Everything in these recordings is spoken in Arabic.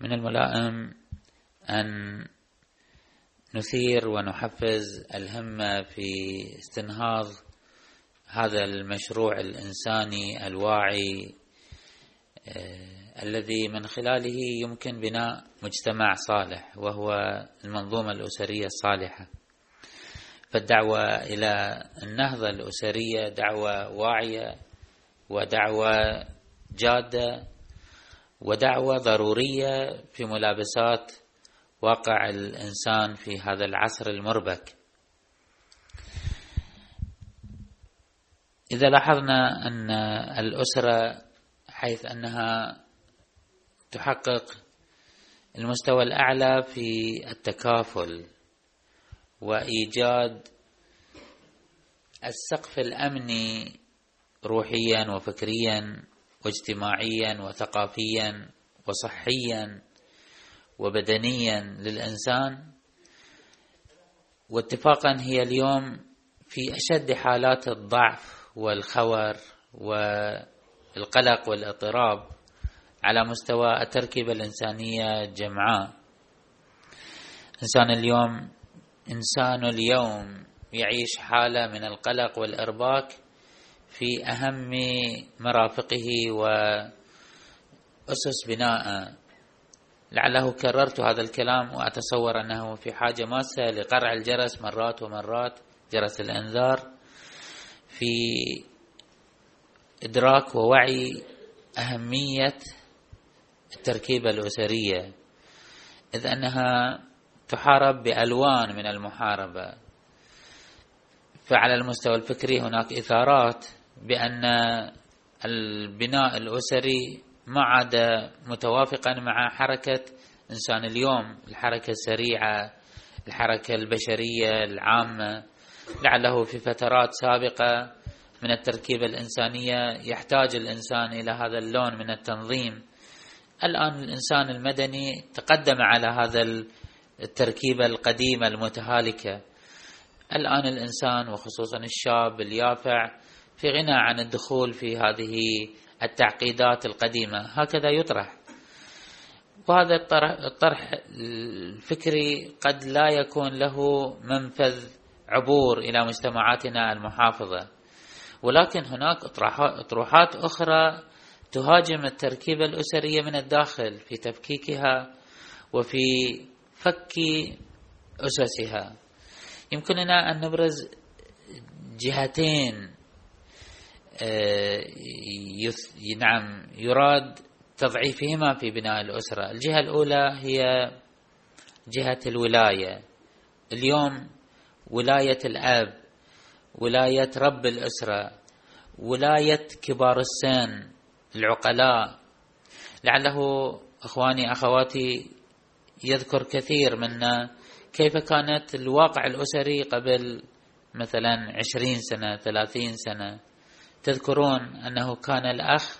من الملائم أن نثير ونحفز الهمة في استنهاض هذا المشروع الإنساني الواعي آه، الذي من خلاله يمكن بناء مجتمع صالح وهو المنظومة الأسرية الصالحة. فالدعوة إلى النهضة الأسرية دعوة واعية ودعوة جادة ودعوة ضرورية في ملابسات واقع الإنسان في هذا العصر المربك. إذا لاحظنا أن الأسرة حيث أنها تحقق المستوى الأعلى في التكافل وإيجاد السقف الأمني روحيا وفكريا واجتماعيا وثقافيا وصحيا وبدنيا للإنسان. واتفاقا هي اليوم في أشد حالات الضعف والخور والقلق والاضطراب على مستوى التركيبة الإنسانية جمعاء. إنسان اليوم إنسان اليوم يعيش حالة من القلق والإرباك في أهم مرافقه وأسس بناء لعله كررت هذا الكلام وأتصور أنه في حاجة ماسة لقرع الجرس مرات ومرات جرس الإنذار في إدراك ووعي أهمية التركيبة الأسرية إذ أنها تحارب بألوان من المحاربة. فعلى المستوى الفكري هناك إثارات بأن البناء الأسري ما عاد متوافقا مع حركة إنسان اليوم الحركة السريعة الحركة البشرية العامة. لعله في فترات سابقة من التركيبة الإنسانية يحتاج الإنسان إلى هذا اللون من التنظيم. الآن الإنسان المدني تقدم على هذا التركيبة القديمة المتهالكة. الآن الإنسان وخصوصا الشاب اليافع في غنى عن الدخول في هذه التعقيدات القديمة. هكذا يطرح. وهذا الطرح الفكري قد لا يكون له منفذ عبور إلى مجتمعاتنا المحافظة. ولكن هناك اطروحات أخرى تهاجم التركيبة الأسرية من الداخل في تفكيكها وفي فك أسسها. يمكننا أن نبرز جهتين آه، نعم يراد تضعيفهما في بناء الأسرة. الجهة الأولى هي جهة الولاية. اليوم ولاية الأب ولاية رب الأسرة ولاية كبار السن العقلاء. لعله إخواني أخواتي يذكر كثير منا كيف كانت الواقع الأسري قبل مثلا عشرين سنة ثلاثين سنة؟ تذكرون أنه كان الأخ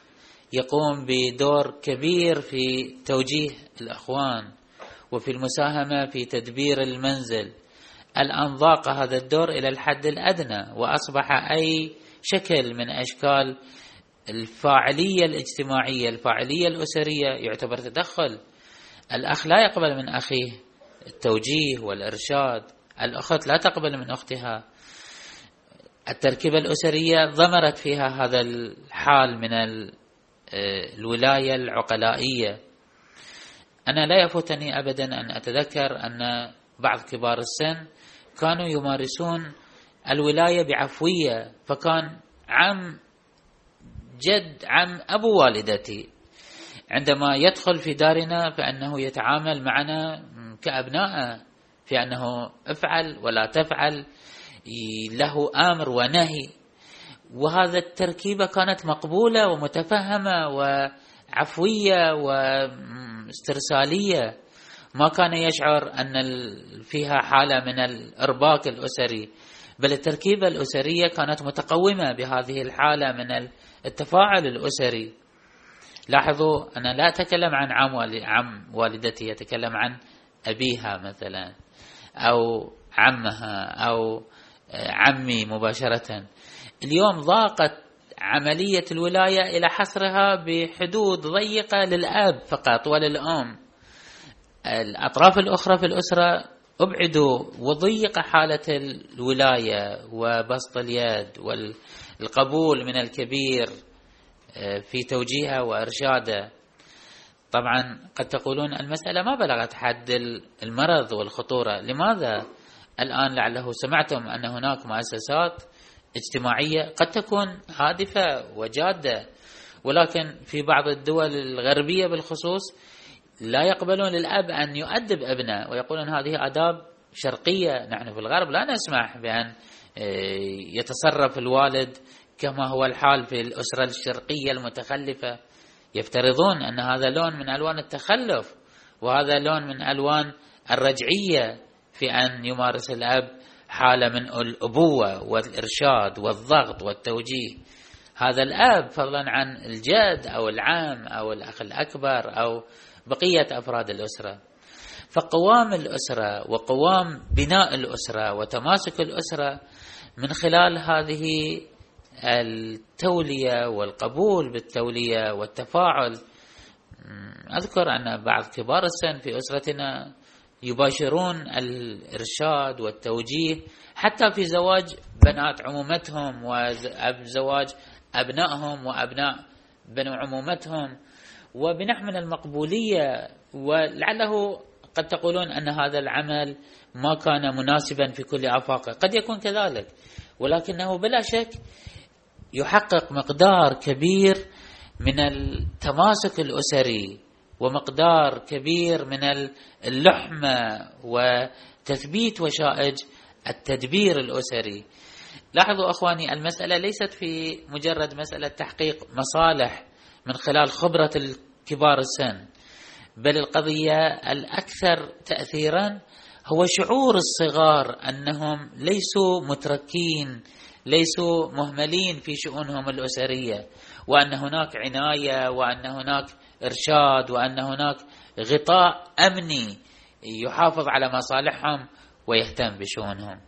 يقوم بدور كبير في توجيه الأخوان وفي المساهمة في تدبير المنزل. الان ضاق هذا الدور إلى الحد الأدنى؟ وأصبح أي شكل من أشكال الفاعلية الاجتماعية الفاعلية الأسرية يعتبر تدخل؟ الأخ لا يقبل من أخيه. التوجيه والإرشاد. الأخت لا تقبل من أختها. التركيبة الأسرية ضمرت فيها هذا الحال من الولاية العقلائية. أنا لا يفوتني ابدا أن أتذكر أن بعض كبار السن كانوا يمارسون الولاية بعفوية فكان عم جد عم أبو والدتي. عندما يدخل في دارنا فأنه يتعامل معنا كأبناء في أنه افعل ولا تفعل له آمر ونهي. وهذا التركيبة كانت مقبولة ومتفهمة وعفوية واسترسالية. ما كان يشعر أن فيها حالة من الإرباك الأسري بل التركيبة الأسرية كانت متقومة بهذه الحالة من التفاعل الأسري. لاحظوا أنا لا أتكلم عن عم, والدتي أتكلم عن أبيها مثلا أو عمها أو عمي مباشرة. اليوم ضاقت عملية الولاية إلى حصرها بحدود ضيقة للأب فقط وللأم. الأطراف الأخرى في الأسرة أبعدوا وضيق حالة الولاية وبسط اليد والقبول من الكبير آه، في توجيهه وإرشاده طبعا قد تقولون المسألة ما بلغت حد المرض والخطورة. لماذا الآن لعله سمعتم أن هناك مؤسسات اجتماعية قد تكون هادفة وجادة ولكن في بعض الدول الغربية بالخصوص لا يقبلون للأب أن يؤدب ابنه ويقولون هذه آداب شرقية. نحن في الغرب لا نسمح بأن آه، يتصرف الوالد كما هو الحال في الأسرة الشرقية المتخلفة. يفترضون أن هذا لون من ألوان التخلف وهذا لون من ألوان الرجعية في أن يمارس الأب حالة من الأبوة والإرشاد والضغط والتوجيه. هذا الأب فضلا عن الجد أو العم أو الأخ الأكبر أو بقية أفراد الأسرة. فقوام الأسرة وقوام بناء الأسرة وتماسك الأسرة من خلال هذه التولية والقبول بالتولية والتفاعل. أذكر أن بعض كبار السن في أسرتنا يباشرون الإرشاد والتوجيه حتى في زواج بنات عمومتهم وزواج أبنائهم وأبناء بنو عمومتهم. وبنحو من المقبولية ولعله قد تقولون أن هذا العمل ما كان مناسبا في كل آفاقه. قد يكون كذلك ولكنه بلا شك يحقق مقدار كبير من التماسك الأسري ومقدار كبير من اللحمة وتثبيت وشائج التدبير الأسري. لاحظوا أخواني المسألة ليست في مجرد مسألة تحقيق مصالح من خلال خبرة الكبار السن بل القضية الأكثر تاثيرا هو شعور الصغار أنهم ليسوا متركين ليسوا مهملين في شؤونهم الأسرية وأن هناك عناية وأن هناك إرشاد وأن هناك غطاء أمني يحافظ على مصالحهم ويهتم بشؤونهم.